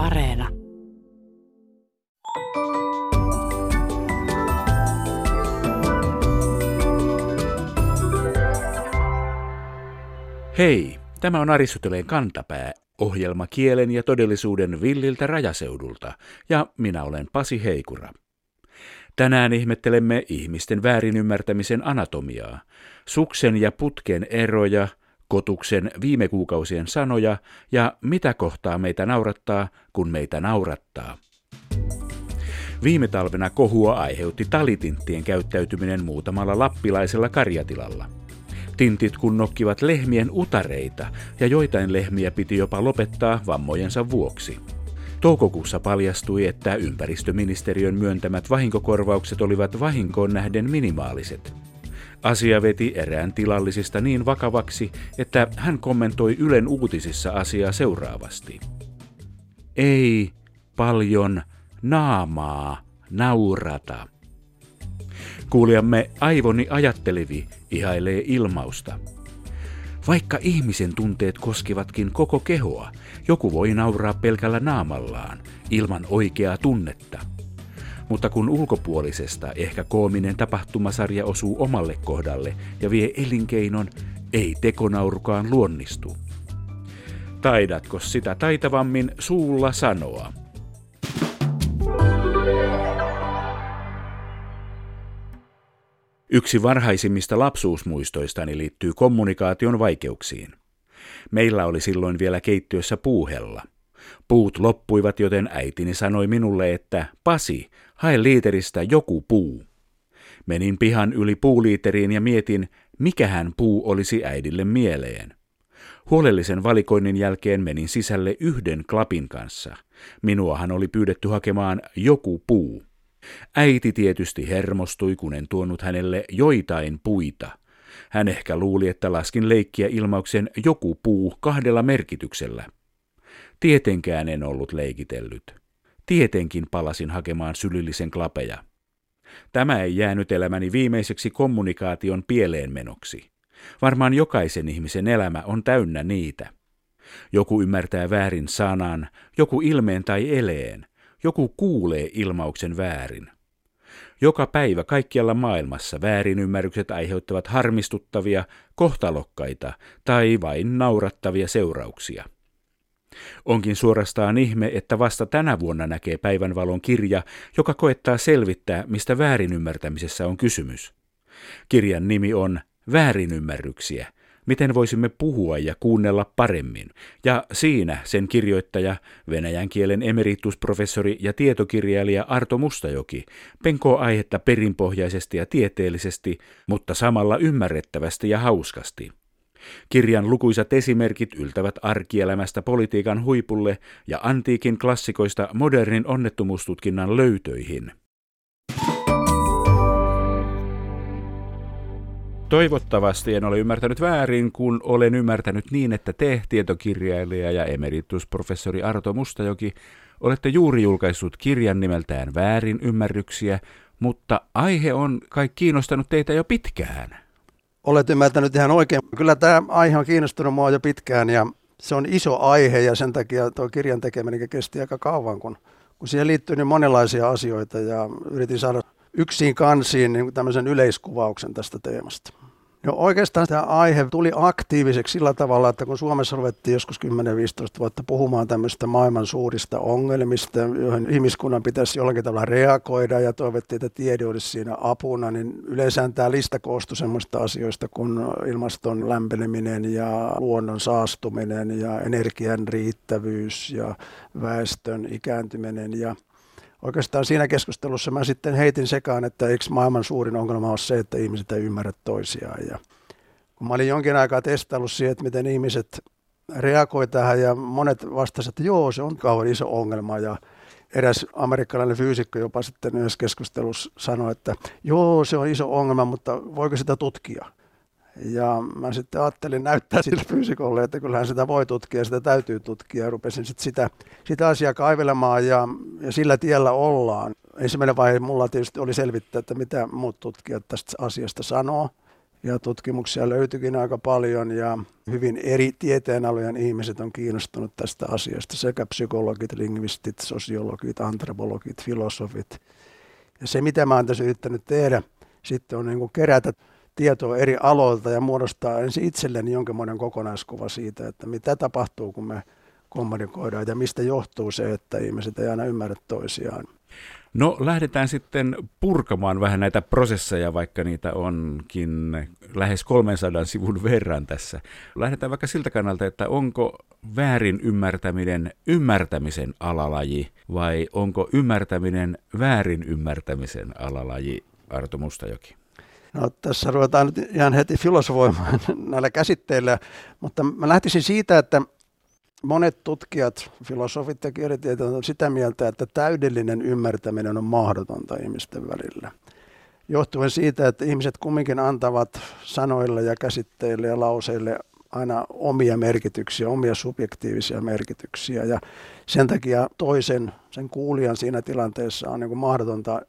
Areena. Hei, tämä on Aristoteleen kantapää, ohjelma kielen ja todellisuuden villiltä rajaseudulta, ja minä olen Pasi Heikura. Tänään ihmettelemme ihmisten väärinymmärtämisen anatomiaa, suksen ja putken eroja, kotuksen viime kuukausien sanoja ja mitä kohtaa meitä naurattaa, kun meitä naurattaa. Viime talvena kohua aiheutti talitinttien käyttäytyminen muutamalla lappilaisella karjatilalla. Tintit kun nokkivat lehmien utareita ja joitain lehmiä piti jopa lopettaa vammojensa vuoksi. Toukokuussa paljastui, että ympäristöministeriön myöntämät vahinkokorvaukset olivat vahinkoon nähden minimaaliset. Asia veti erään tilallisista niin vakavaksi, että hän kommentoi Ylen uutisissa asiaa seuraavasti. Ei paljon naamaa naurata. Kuulijamme Aivoni ajattelevi ihailee ilmausta. Vaikka ihmisen tunteet koskevatkin koko kehoa, joku voi nauraa pelkällä naamallaan, ilman oikeaa tunnetta. Mutta kun ulkopuolisesta ehkä koominen tapahtumasarja osuu omalle kohdalle ja vie elinkeinon, ei tekonaurukaan luonnistu. Taidatko sitä taitavammin suulla sanoa? Yksi varhaisimmista lapsuusmuistoistani liittyy kommunikaation vaikeuksiin. Meillä oli silloin vielä keittiössä puuhella. Puut loppuivat, joten äitini sanoi minulle, että Pasi, hae liiteristä joku puu. Menin pihan yli puuliiteriin ja mietin, mikähän puu olisi äidille mieleen. Huolellisen valikoinnin jälkeen menin sisälle yhden klapin kanssa. Minuahan oli pyydetty hakemaan joku puu. Äiti tietysti hermostui, kun en tuonut hänelle joitain puita. Hän ehkä luuli, että laskin leikkiä ilmauksen joku puu kahdella merkityksellä. Tietenkään en ollut leikitellyt. Tietenkin palasin hakemaan sylillisen klapeja. Tämä ei jäänyt elämäni viimeiseksi kommunikaation pieleen menoksi. Varmaan jokaisen ihmisen elämä on täynnä niitä. Joku ymmärtää väärin sanan, joku ilmeen tai eleen, joku kuulee ilmauksen väärin. Joka päivä kaikkialla maailmassa väärinymmärrykset aiheuttavat harmistuttavia, kohtalokkaita tai vain naurattavia seurauksia. Onkin suorastaan ihme, että vasta tänä vuonna näkee päivänvalon kirja, joka koettaa selvittää, mistä väärinymmärtämisessä on kysymys. Kirjan nimi on Väärinymmärryksiä – miten voisimme puhua ja kuunnella paremmin. Ja siinä sen kirjoittaja, venäjän kielen emeritusprofessori ja tietokirjailija Arto Mustajoki penkoo aihetta perinpohjaisesti ja tieteellisesti, mutta samalla ymmärrettävästi ja hauskasti. Kirjan lukuisat esimerkit yltävät arkielämästä politiikan huipulle ja antiikin klassikoista modernin onnettomuustutkinnan löytöihin – Toivottavasti en ole ymmärtänyt väärin, kun olen ymmärtänyt niin, että te, tietokirjailija ja emeritusprofessori Arto Mustajoki, olette juuri julkaissut kirjan nimeltään Väärin ymmärryksiä, mutta aihe on kai kiinnostanut teitä jo pitkään. Olet ymmärtänyt ihan oikein. Kyllä tämä aihe on kiinnostunut mua jo pitkään ja se on iso aihe ja sen takia tuo kirjan tekeminen kesti aika kauan, kun, kun siihen liittyy niin monenlaisia asioita ja yritin saada yksin kansiin niin tämmöisen yleiskuvauksen tästä teemasta. No oikeastaan tämä aihe tuli aktiiviseksi sillä tavalla, että kun Suomessa ruvettiin joskus 10-15 vuotta puhumaan tämmöistä maailman suurista ongelmista, joihin ihmiskunnan pitäisi jollakin tavalla reagoida ja toivottiin, että tiede olisi siinä apuna, niin yleensä tämä lista koostui semmoista asioista kuin ilmaston lämpeneminen ja luonnon saastuminen ja energian riittävyys ja väestön ikääntyminen ja oikeastaan siinä keskustelussa mä sitten heitin sekaan, että eikö maailman suurin ongelma ole se, että ihmiset ei ymmärrä toisiaan. Ja kun mä olin jonkin aikaa testaillut siihen, että miten ihmiset reagoi tähän ja monet vastasivat, että joo, se on kauan iso ongelma ja eräs amerikkalainen fyysikko jopa sitten yhdessä keskustelussa sanoi, että joo, se on iso ongelma, mutta voiko sitä tutkia? Ja mä sitten ajattelin näyttää sille fyysikolle, että kyllähän sitä voi tutkia, sitä täytyy tutkia. Ja rupesin sitten sitä, sitä asiaa kaivelemaan ja, ja sillä tiellä ollaan. Ensimmäinen vaihe mulla tietysti oli selvittää, että mitä muut tutkijat tästä asiasta sanoo. ja tutkimuksia löytyikin aika paljon ja hyvin eri tieteenalojen ihmiset on kiinnostunut tästä asiasta, sekä psykologit, lingvistit, sosiologit, antropologit, filosofit. Ja se, mitä mä oon tässä yrittänyt tehdä, sitten on niin kerätä tietoa eri aloilta ja muodostaa ensin itselleni jonkinlainen kokonaiskuva siitä, että mitä tapahtuu, kun me kommunikoidaan ja mistä johtuu se, että ihmiset ei aina ymmärrä toisiaan. No lähdetään sitten purkamaan vähän näitä prosesseja, vaikka niitä onkin lähes 300 sivun verran tässä. Lähdetään vaikka siltä kannalta, että onko väärin ymmärtäminen ymmärtämisen alalaji vai onko ymmärtäminen väärin ymmärtämisen alalaji, Arto Mustajoki? No, tässä ruvetaan nyt ihan heti filosofoimaan näillä käsitteillä, mutta mä lähtisin siitä, että monet tutkijat, filosofit ja kielitieteilijät on sitä mieltä, että täydellinen ymmärtäminen on mahdotonta ihmisten välillä. Johtuen siitä, että ihmiset kumminkin antavat sanoille ja käsitteille ja lauseille aina omia merkityksiä, omia subjektiivisia merkityksiä. Ja sen takia toisen, sen kuulijan siinä tilanteessa on niin mahdotonta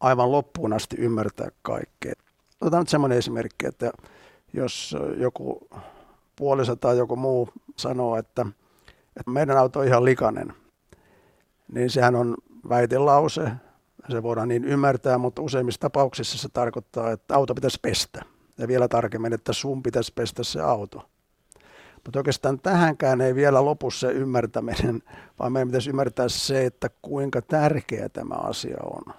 aivan loppuun asti ymmärtää kaikkea. Otetaan nyt semmoinen esimerkki, että jos joku puoliso tai joku muu sanoo, että – että meidän auto on ihan likainen, niin sehän on väitelause. Se voidaan niin ymmärtää, mutta useimmissa tapauksissa se tarkoittaa, että auto pitäisi pestä. Ja vielä tarkemmin, että sun pitäisi pestä se auto. Mutta oikeastaan tähänkään ei vielä lopu se ymmärtäminen, vaan meidän pitäisi ymmärtää se, että kuinka tärkeä tämä asia on.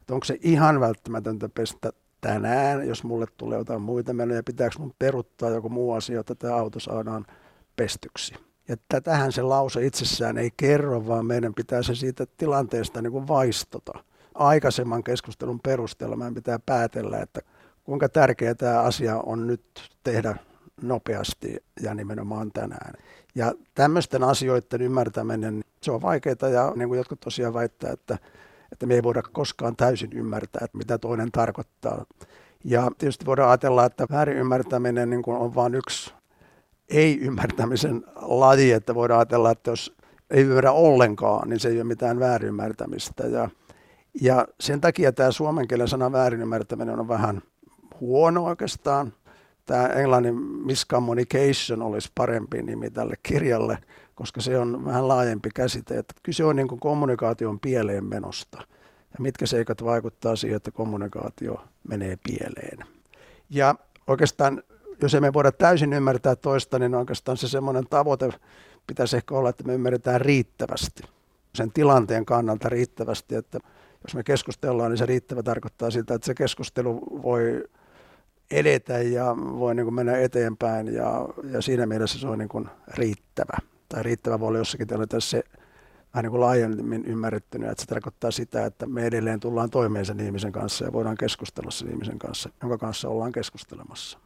Että onko se ihan välttämätöntä pestä tänään, jos mulle tulee jotain muita menoja, pitääkö mun peruttaa joku muu asia, että tämä auto saadaan pestyksi. Ja tätähän se lause itsessään ei kerro, vaan meidän pitää se siitä tilanteesta niin kuin vaistota. Aikaisemman keskustelun perusteella meidän pitää päätellä, että kuinka tärkeä tämä asia on nyt tehdä nopeasti ja nimenomaan tänään. Ja tämmöisten asioiden ymmärtäminen, se on vaikeaa ja niin kuin jotkut tosiaan väittää, että, että me ei voida koskaan täysin ymmärtää, että mitä toinen tarkoittaa. Ja tietysti voidaan ajatella, että väärin ymmärtäminen niin on vain yksi ei-ymmärtämisen laji, että voidaan ajatella, että jos ei ymmärrä ollenkaan, niin se ei ole mitään väärinymmärtämistä. Ja, ja sen takia tämä suomen kielen sana väärinymmärtäminen on vähän huono oikeastaan. Tämä englannin miscommunication olisi parempi nimi tälle kirjalle, koska se on vähän laajempi käsite. Että kyse on niin kommunikaation pieleen menosta. Ja mitkä seikat vaikuttaa siihen, että kommunikaatio menee pieleen. Ja oikeastaan jos emme voida täysin ymmärtää toista, niin oikeastaan se semmoinen tavoite pitäisi ehkä olla, että me ymmärretään riittävästi, sen tilanteen kannalta riittävästi, että jos me keskustellaan, niin se riittävä tarkoittaa sitä, että se keskustelu voi edetä ja voi niin kuin mennä eteenpäin ja, ja siinä mielessä se on niin kuin riittävä. Tai riittävä voi olla jossakin tilanteessa se vähän niin kuin laajemmin ymmärrettynä, että se tarkoittaa sitä, että me edelleen tullaan toimeen sen ihmisen kanssa ja voidaan keskustella sen ihmisen kanssa, jonka kanssa ollaan keskustelemassa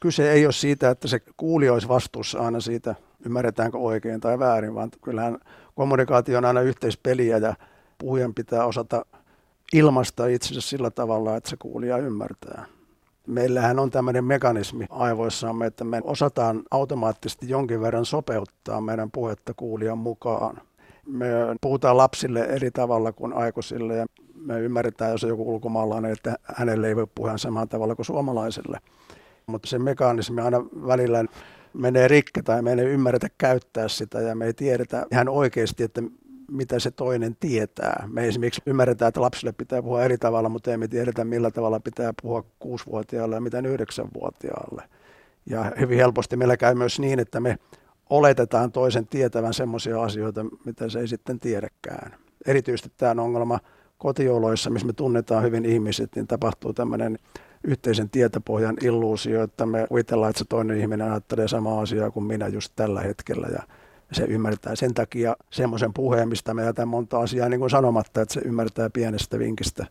kyse ei ole siitä, että se kuulija olisi vastuussa aina siitä, ymmärretäänkö oikein tai väärin, vaan kyllähän kommunikaatio on aina yhteispeliä ja puhujan pitää osata ilmaista itsensä sillä tavalla, että se kuulija ymmärtää. Meillähän on tämmöinen mekanismi aivoissamme, että me osataan automaattisesti jonkin verran sopeuttaa meidän puhetta kuulijan mukaan. Me puhutaan lapsille eri tavalla kuin aikuisille ja me ymmärretään, jos on joku ulkomaalainen, että hänelle ei voi puhua samalla tavalla kuin suomalaiselle mutta se mekanismi aina välillä menee rikki tai me ei ymmärretä käyttää sitä ja me ei tiedetä ihan oikeasti, että mitä se toinen tietää. Me esimerkiksi ymmärretään, että lapsille pitää puhua eri tavalla, mutta emme tiedetä, millä tavalla pitää puhua kuusivuotiaalle ja miten yhdeksänvuotiaalle. Ja hyvin helposti meillä käy myös niin, että me oletetaan toisen tietävän semmoisia asioita, mitä se ei sitten tiedäkään. Erityisesti tämä ongelma kotioloissa, missä me tunnetaan hyvin ihmiset, niin tapahtuu tämmöinen yhteisen tietopohjan illuusio, että me kuvitellaan, että se toinen ihminen ajattelee samaa asiaa kuin minä just tällä hetkellä ja se ymmärtää sen takia semmoisen puheen, mistä me jätän monta asiaa niin kuin sanomatta, että se ymmärtää pienestä vinkistä.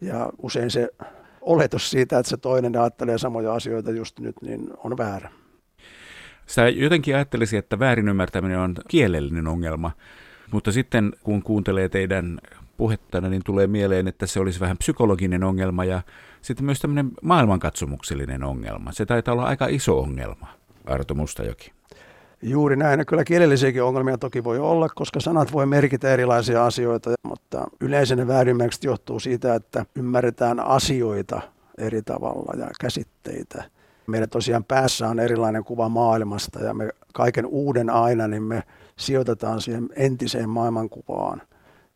Ja usein se oletus siitä, että se toinen ajattelee samoja asioita just nyt, niin on väärä. Sä jotenkin ajattelisin, että väärin ymmärtäminen on kielellinen ongelma, mutta sitten kun kuuntelee teidän puhettana, niin tulee mieleen, että se olisi vähän psykologinen ongelma ja sitten myös tämmöinen maailmankatsomuksellinen ongelma. Se taitaa olla aika iso ongelma, Arto Mustajoki. Juuri näin. Kyllä kielellisiäkin ongelmia toki voi olla, koska sanat voi merkitä erilaisia asioita, mutta yleisen väärimmärkset johtuu siitä, että ymmärretään asioita eri tavalla ja käsitteitä. Meidän tosiaan päässä on erilainen kuva maailmasta ja me kaiken uuden aina, niin me sijoitetaan siihen entiseen maailmankuvaan.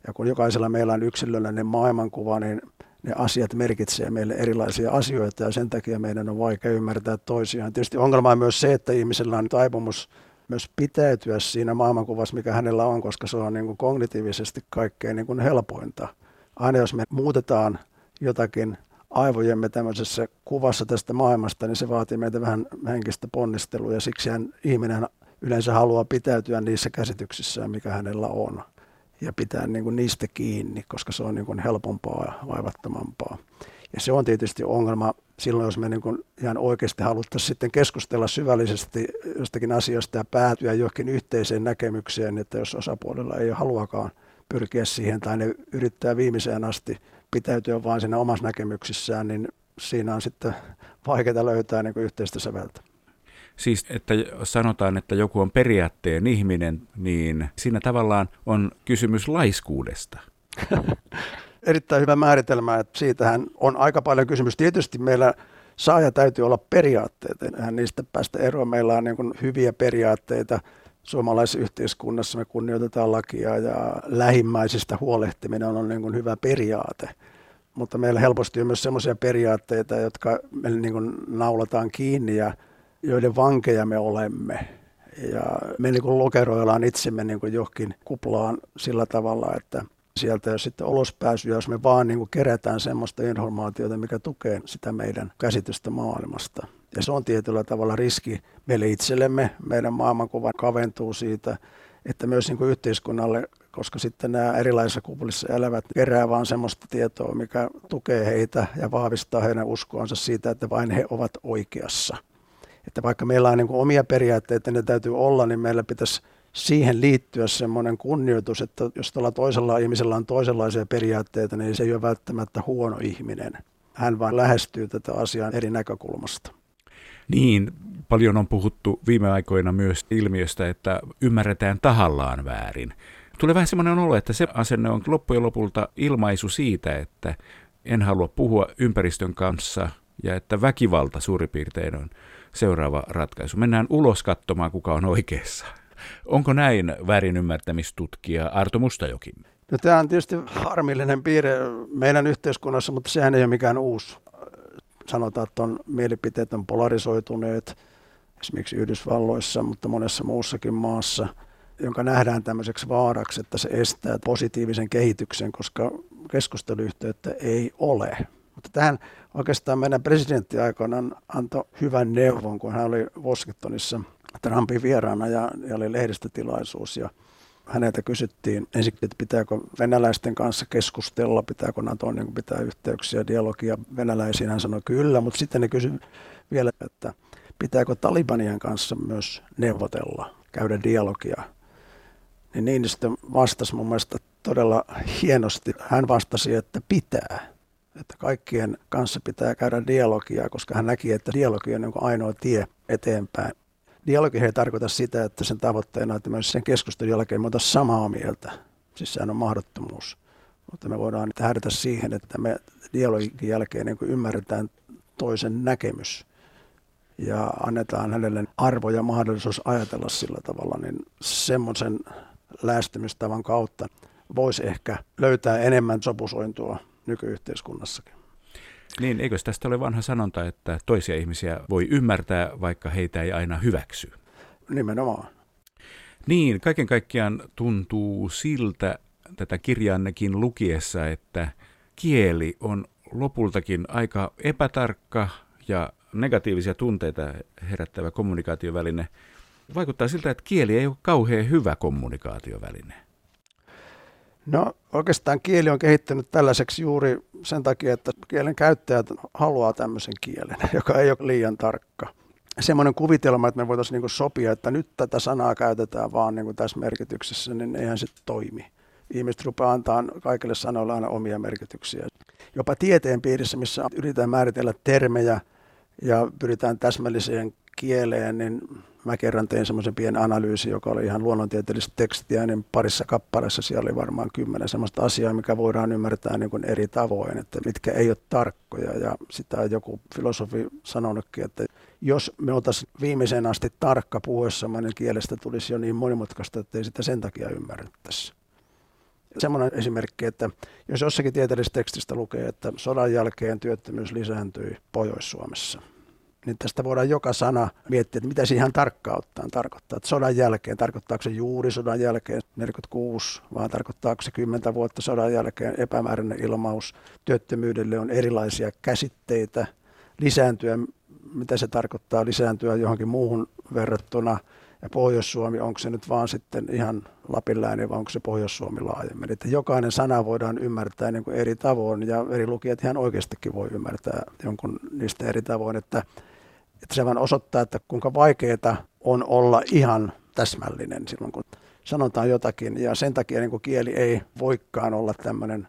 Ja kun jokaisella meillä on yksilöllinen maailmankuva, niin ne asiat merkitsee meille erilaisia asioita ja sen takia meidän on vaikea ymmärtää toisiaan. Tietysti ongelma on myös se, että ihmisellä on taipumus myös pitäytyä siinä maailmankuvassa, mikä hänellä on, koska se on niin kuin kognitiivisesti kaikkein niin kuin helpointa. Aina jos me muutetaan jotakin aivojemme tämmöisessä kuvassa tästä maailmasta, niin se vaatii meitä vähän henkistä ponnistelua ja siksi hän, ihminen yleensä haluaa pitäytyä niissä käsityksissä, mikä hänellä on ja pitää niin kuin niistä kiinni, koska se on niin kuin helpompaa ja vaivattomampaa. Ja se on tietysti ongelma silloin, jos me niin kuin ihan oikeasti haluttaisiin sitten keskustella syvällisesti jostakin asiasta ja päätyä johonkin yhteiseen näkemykseen, että jos osapuolella ei haluakaan pyrkiä siihen tai ne yrittää viimeiseen asti pitäytyä vain siinä omassa näkemyksissään, niin siinä on sitten vaikeaa löytää niin kuin yhteistä säveltä. Siis, että sanotaan, että joku on periaatteen ihminen, niin siinä tavallaan on kysymys laiskuudesta. Erittäin hyvä määritelmä, että siitähän on aika paljon kysymys. Tietysti meillä saaja täytyy olla periaatteet, eihän niistä päästä eroon. Meillä on niin hyviä periaatteita. Suomalaisessa yhteiskunnassa me kunnioitetaan lakia ja lähimmäisistä huolehtiminen on niin hyvä periaate mutta meillä helposti on myös sellaisia periaatteita, jotka me niin naulataan kiinni ja joiden vankeja me olemme. Ja me niin lokeroillaan itsemme niin johonkin kuplaan sillä tavalla, että sieltä jos sitten ulospääsy, jos me vaan niin kuin kerätään semmoista informaatiota, mikä tukee sitä meidän käsitystä maailmasta. Ja se on tietyllä tavalla riski meille itsellemme, meidän maailmankuva kaventuu siitä, että myös niin kuin yhteiskunnalle, koska sitten nämä erilaisissa kuplissa elävät kerää vaan semmoista tietoa, mikä tukee heitä ja vahvistaa heidän uskoansa siitä, että vain he ovat oikeassa että vaikka meillä on niin kuin omia periaatteita, ne täytyy olla, niin meillä pitäisi siihen liittyä semmoinen kunnioitus, että jos tuolla toisella ihmisellä on toisenlaisia periaatteita, niin se ei ole välttämättä huono ihminen. Hän vain lähestyy tätä asiaa eri näkökulmasta. Niin, paljon on puhuttu viime aikoina myös ilmiöstä, että ymmärretään tahallaan väärin. Tulee vähän semmoinen olo, että se asenne on loppujen lopulta ilmaisu siitä, että en halua puhua ympäristön kanssa ja että väkivalta suurin piirtein on seuraava ratkaisu. Mennään ulos katsomaan, kuka on oikeassa. Onko näin väärinymmärtämistutkija Arto Mustajoki? No, tämä on tietysti harmillinen piirre meidän yhteiskunnassa, mutta sehän ei ole mikään uusi. Sanotaan, että on mielipiteet on polarisoituneet esimerkiksi Yhdysvalloissa, mutta monessa muussakin maassa, jonka nähdään tämmöiseksi vaaraksi, että se estää positiivisen kehityksen, koska keskusteluyhteyttä ei ole. Mutta tähän oikeastaan meidän presidentti aikanaan antoi hyvän neuvon, kun hän oli Washingtonissa Trumpin vieraana ja, ja oli lehdistötilaisuus. Ja häneltä kysyttiin ensin, että pitääkö venäläisten kanssa keskustella, pitääkö NATO niin pitää yhteyksiä, dialogia venäläisiin. Hän sanoi kyllä, mutta sitten ne kysyi vielä, että pitääkö Talibanien kanssa myös neuvotella, käydä dialogia. Niin Niinistö vastasi mun mielestä todella hienosti. Hän vastasi, että pitää että kaikkien kanssa pitää käydä dialogia, koska hän näki, että dialogi on niin ainoa tie eteenpäin. Dialogi ei tarkoita sitä, että sen tavoitteena, että myös sen keskustelun jälkeen me samaa mieltä. Siis sehän on mahdottomuus. Mutta me voidaan tähdätä siihen, että me dialogin jälkeen niin ymmärretään toisen näkemys ja annetaan hänelle arvo ja mahdollisuus ajatella sillä tavalla, niin semmoisen lähestymistavan kautta voisi ehkä löytää enemmän sopusointua nykyyhteiskunnassakin. Niin, eikö tästä ole vanha sanonta, että toisia ihmisiä voi ymmärtää, vaikka heitä ei aina hyväksy? Nimenomaan. Niin, kaiken kaikkiaan tuntuu siltä tätä kirjannekin lukiessa, että kieli on lopultakin aika epätarkka ja negatiivisia tunteita herättävä kommunikaatioväline. Vaikuttaa siltä, että kieli ei ole kauhean hyvä kommunikaatioväline. No oikeastaan kieli on kehittynyt tällaiseksi juuri sen takia, että kielen käyttäjät haluaa tämmöisen kielen, joka ei ole liian tarkka. Semmoinen kuvitelma, että me voitaisiin niin sopia, että nyt tätä sanaa käytetään vaan niin tässä merkityksessä, niin eihän se toimi. Ihmiset rupeaa antaa kaikille sanoille aina omia merkityksiä. Jopa tieteen piirissä, missä yritetään määritellä termejä ja pyritään täsmälliseen kieleen, niin mä kerran tein semmoisen pienen analyysin, joka oli ihan luonnontieteellistä tekstiä, niin parissa kappaleessa siellä oli varmaan kymmenen semmoista asiaa, mikä voidaan ymmärtää niin kuin eri tavoin, että mitkä ei ole tarkkoja. Ja sitä joku filosofi sanonutkin, että jos me oltaisiin viimeiseen asti tarkka puhuessamme, niin kielestä tulisi jo niin monimutkaista, että ei sitä sen takia ymmärrettäisi. Semmoinen esimerkki, että jos jossakin tieteellisestä tekstistä lukee, että sodan jälkeen työttömyys lisääntyi Pohjois-Suomessa – niin tästä voidaan joka sana miettiä, että mitä se ihan tarkkaan ottaen tarkoittaa. Että sodan jälkeen, tarkoittaako se juuri sodan jälkeen 46, vaan tarkoittaako se 10 vuotta sodan jälkeen epämääräinen ilmaus. Työttömyydelle on erilaisia käsitteitä. Lisääntyä, mitä se tarkoittaa lisääntyä johonkin muuhun verrattuna. Ja Pohjois-Suomi, onko se nyt vaan sitten ihan Lapinlääni vai onko se Pohjois-Suomi laajemmin. Että jokainen sana voidaan ymmärtää niin kuin eri tavoin ja eri lukijat ihan oikeastikin voi ymmärtää jonkun niistä eri tavoin. Että että se vaan osoittaa, että kuinka vaikeaa on olla ihan täsmällinen silloin, kun sanotaan jotakin. Ja sen takia niin kuin kieli ei voikaan olla tämmöinen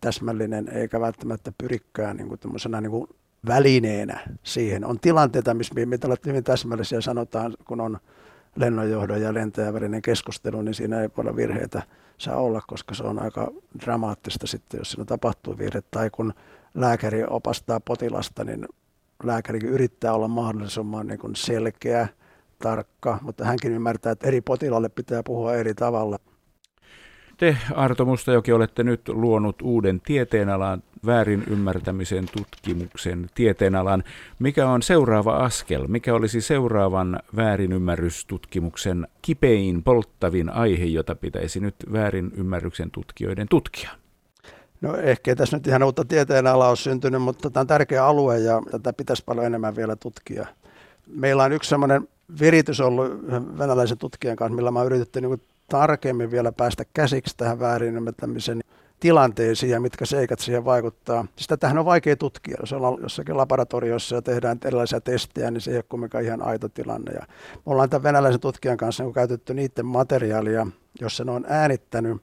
täsmällinen, eikä välttämättä pyrikään niin kuin niin kuin välineenä siihen. On tilanteita, missä me ollaan hyvin täsmällisiä sanotaan, kun on lennonjohdon ja lentäjän välinen keskustelu, niin siinä ei paljon virheitä saa olla, koska se on aika dramaattista sitten, jos siinä tapahtuu virhe. Tai kun lääkäri opastaa potilasta, niin lääkärikin yrittää olla mahdollisimman niin kuin selkeä, tarkka, mutta hänkin ymmärtää, että eri potilaalle pitää puhua eri tavalla. Te, Arto Mustajoki, olette nyt luonut uuden tieteenalan, väärin ymmärtämisen tutkimuksen tieteenalan. Mikä on seuraava askel? Mikä olisi seuraavan väärinymmärrystutkimuksen kipein, polttavin aihe, jota pitäisi nyt väärinymmärryksen tutkijoiden tutkia? No ehkä tässä nyt ihan uutta tieteenalaa ole syntynyt, mutta tämä on tärkeä alue ja tätä pitäisi paljon enemmän vielä tutkia. Meillä on yksi sellainen viritys ollut venäläisen tutkijan kanssa, millä mä yritetty niin tarkemmin vielä päästä käsiksi tähän väärinymmärtämisen tilanteisiin ja mitkä seikat siihen vaikuttaa. Sitä tähän on vaikea tutkia. Jos ollaan jossakin laboratoriossa ja tehdään erilaisia testejä, niin se ei ole kuitenkaan ihan aito tilanne. Ja me ollaan tämän venäläisen tutkijan kanssa niin käytetty niiden materiaalia, jossa ne on äänittänyt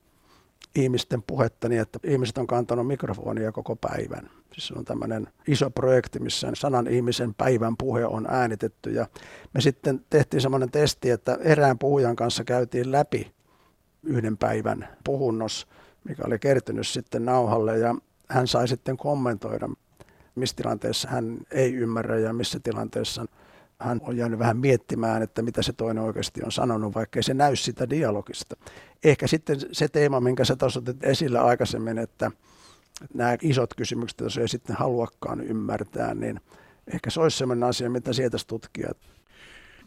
ihmisten puhetta niin, että ihmiset on kantanut mikrofonia koko päivän. Siis se on tämmöinen iso projekti, missä sanan ihmisen päivän puhe on äänitetty. Ja me sitten tehtiin semmoinen testi, että erään puhujan kanssa käytiin läpi yhden päivän puhunnos, mikä oli kertynyt sitten nauhalle. Ja hän sai sitten kommentoida, missä tilanteessa hän ei ymmärrä ja missä tilanteessa hän on jäänyt vähän miettimään, että mitä se toinen oikeasti on sanonut, vaikka ei se näy sitä dialogista. Ehkä sitten se teema, minkä sä tuossa otit esillä aikaisemmin, että nämä isot kysymykset, jos ei sitten haluakaan ymmärtää, niin ehkä se olisi sellainen asia, mitä sieltä tutkia.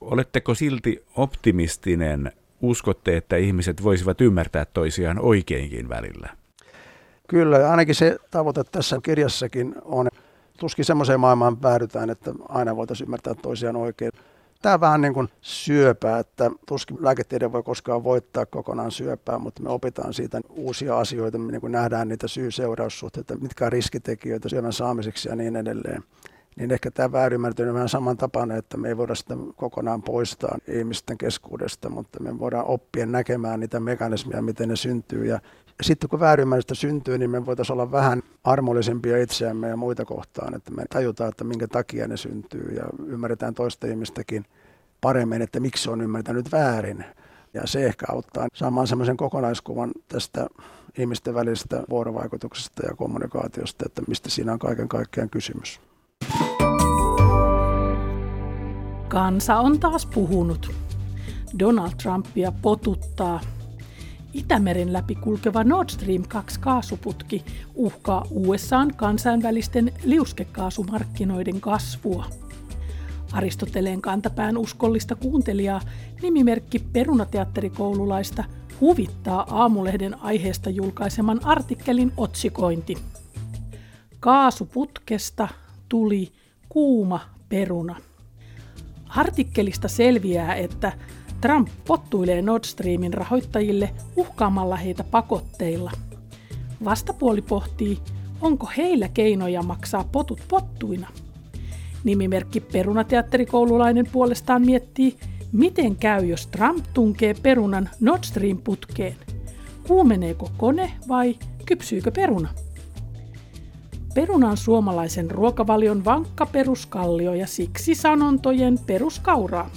Oletteko silti optimistinen? Uskotte, että ihmiset voisivat ymmärtää toisiaan oikeinkin välillä? Kyllä, ainakin se tavoite tässä kirjassakin on tuskin semmoiseen maailmaan päädytään, että aina voitaisiin ymmärtää toisiaan oikein. Tämä on vähän niin kuin syöpää, että tuskin lääketiede voi koskaan voittaa kokonaan syöpää, mutta me opitaan siitä uusia asioita, niin kuin nähdään niitä syy-seuraussuhteita, mitkä on riskitekijöitä syövän saamiseksi ja niin edelleen. Niin ehkä tämä väärimmärtyminen on vähän samantapainen, että me ei voida sitä kokonaan poistaa ihmisten keskuudesta, mutta me voidaan oppia näkemään niitä mekanismeja, miten ne syntyy ja sitten kun väärimmärrystä syntyy, niin me voitaisiin olla vähän armollisempia itseämme ja muita kohtaan, että me tajutaan, että minkä takia ne syntyy ja ymmärretään toista ihmistäkin paremmin, että miksi on ymmärtänyt väärin. Ja se ehkä auttaa saamaan semmoisen kokonaiskuvan tästä ihmisten välisestä vuorovaikutuksesta ja kommunikaatiosta, että mistä siinä on kaiken kaikkiaan kysymys. Kansa on taas puhunut. Donald Trumpia potuttaa Itämeren läpi kulkeva Nord Stream 2 kaasuputki uhkaa USAn kansainvälisten liuskekaasumarkkinoiden kasvua. Aristoteleen kantapään uskollista kuuntelijaa nimimerkki perunateatterikoululaista huvittaa aamulehden aiheesta julkaiseman artikkelin otsikointi. Kaasuputkesta tuli kuuma peruna. Artikkelista selviää, että Trump pottuilee Nord Streamin rahoittajille uhkaamalla heitä pakotteilla. Vastapuoli pohtii, onko heillä keinoja maksaa potut pottuina. Nimimerkki perunateatterikoululainen puolestaan miettii, miten käy, jos Trump tunkee perunan Nord Stream-putkeen. Kuumeneeko kone vai kypsyykö peruna? Perunan suomalaisen ruokavalion vankka peruskallio ja siksi sanontojen peruskauraa.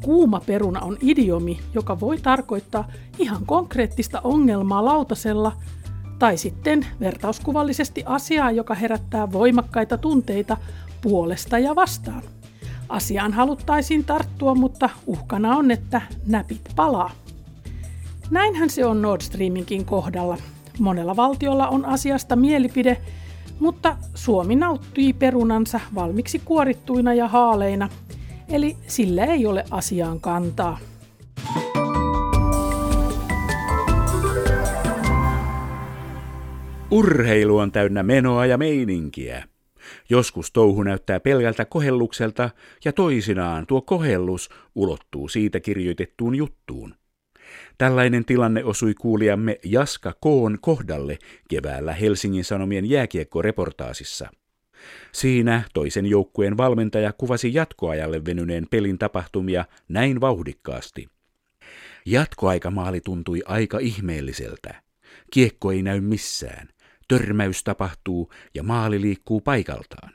Kuuma peruna on idiomi, joka voi tarkoittaa ihan konkreettista ongelmaa lautasella tai sitten vertauskuvallisesti asiaa, joka herättää voimakkaita tunteita puolesta ja vastaan. Asiaan haluttaisiin tarttua, mutta uhkana on, että näpit palaa. Näinhän se on Nord Streaminkin kohdalla. Monella valtiolla on asiasta mielipide, mutta Suomi nauttii perunansa valmiiksi kuorittuina ja haaleina, eli sillä ei ole asiaan kantaa. Urheilu on täynnä menoa ja meininkiä. Joskus touhu näyttää pelkältä kohellukselta ja toisinaan tuo kohellus ulottuu siitä kirjoitettuun juttuun. Tällainen tilanne osui kuulijamme Jaska Koon kohdalle keväällä Helsingin Sanomien jääkiekkoreportaasissa. Siinä toisen joukkueen valmentaja kuvasi jatkoajalle venyneen pelin tapahtumia näin vauhdikkaasti. Jatkoaikamaali tuntui aika ihmeelliseltä. Kiekko ei näy missään. Törmäys tapahtuu ja maali liikkuu paikaltaan.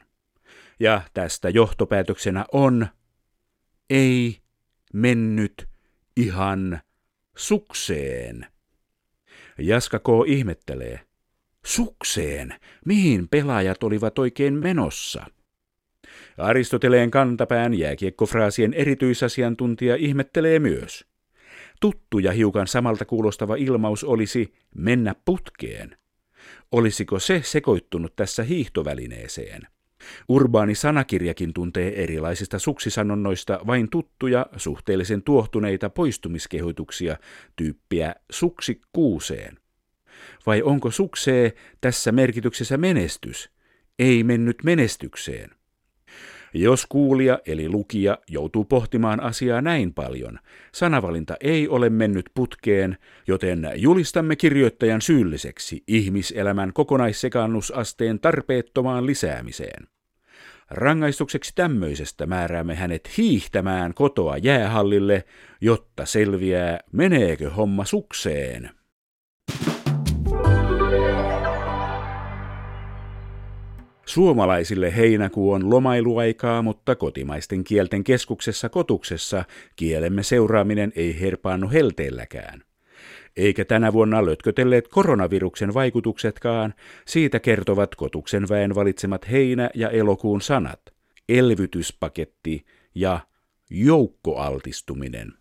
Ja tästä johtopäätöksenä on ei mennyt ihan Sukseen. Jaska K. ihmettelee. Sukseen? Mihin pelaajat olivat oikein menossa? Aristoteleen kantapään jääkiekkofraasien erityisasiantuntija ihmettelee myös. Tuttu ja hiukan samalta kuulostava ilmaus olisi mennä putkeen. Olisiko se sekoittunut tässä hiihtovälineeseen? Urbaani sanakirjakin tuntee erilaisista suksisanonnoista vain tuttuja, suhteellisen tuohtuneita poistumiskehoituksia tyyppiä suksi kuuseen. Vai onko suksee tässä merkityksessä menestys, ei mennyt menestykseen? Jos kuulija eli lukija joutuu pohtimaan asiaa näin paljon, sanavalinta ei ole mennyt putkeen, joten julistamme kirjoittajan syylliseksi ihmiselämän kokonaissekannusasteen tarpeettomaan lisäämiseen. Rangaistukseksi tämmöisestä määräämme hänet hiihtämään kotoa jäähallille, jotta selviää, meneekö homma sukseen. Suomalaisille heinäkuu on lomailuaikaa, mutta kotimaisten kielten keskuksessa kotuksessa kielemme seuraaminen ei herpaannu helteelläkään. Eikä tänä vuonna lötkötelleet koronaviruksen vaikutuksetkaan, siitä kertovat kotuksen väen valitsemat heinä- ja elokuun sanat, elvytyspaketti ja joukkoaltistuminen.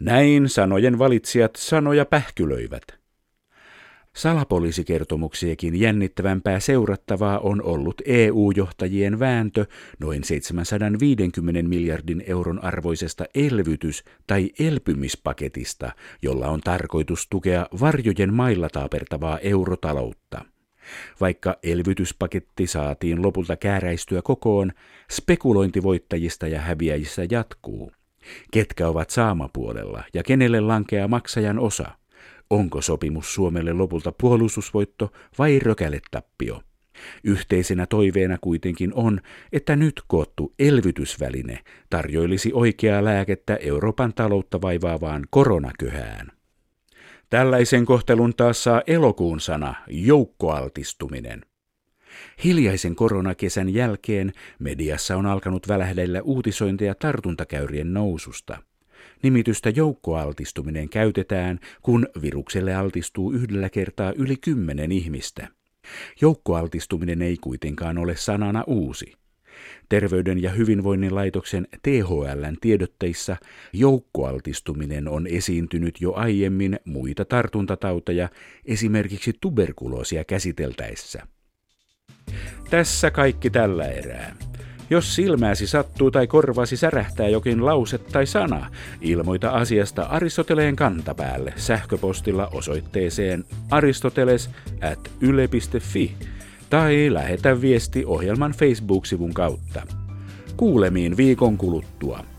Näin sanojen valitsijat sanoja pähkylöivät – Salapoliisikertomuksiakin jännittävämpää seurattavaa on ollut EU-johtajien vääntö noin 750 miljardin euron arvoisesta elvytys- tai elpymispaketista, jolla on tarkoitus tukea varjojen mailla taapertavaa eurotaloutta. Vaikka elvytyspaketti saatiin lopulta kääräistyä kokoon, spekulointivoittajista ja häviäjistä jatkuu. Ketkä ovat saamapuolella ja kenelle lankeaa maksajan osa – Onko sopimus Suomelle lopulta puolustusvoitto vai rökäletappio? Yhteisenä toiveena kuitenkin on, että nyt koottu elvytysväline tarjoilisi oikeaa lääkettä Euroopan taloutta vaivaavaan koronaköhään. Tällaisen kohtelun taas saa elokuun sana joukkoaltistuminen. Hiljaisen koronakesän jälkeen mediassa on alkanut välähdellä uutisointeja tartuntakäyrien noususta – Nimitystä joukkoaltistuminen käytetään, kun virukselle altistuu yhdellä kertaa yli kymmenen ihmistä. Joukkoaltistuminen ei kuitenkaan ole sanana uusi. Terveyden ja hyvinvoinnin laitoksen THLn tiedotteissa joukkoaltistuminen on esiintynyt jo aiemmin muita tartuntatauteja, esimerkiksi tuberkuloosia käsiteltäessä. Tässä kaikki tällä erää. Jos silmääsi sattuu tai korvasi särähtää jokin lause tai sana, ilmoita asiasta Aristoteleen kantapäälle sähköpostilla osoitteeseen aristoteles at yle.fi tai lähetä viesti ohjelman Facebook-sivun kautta. Kuulemiin viikon kuluttua.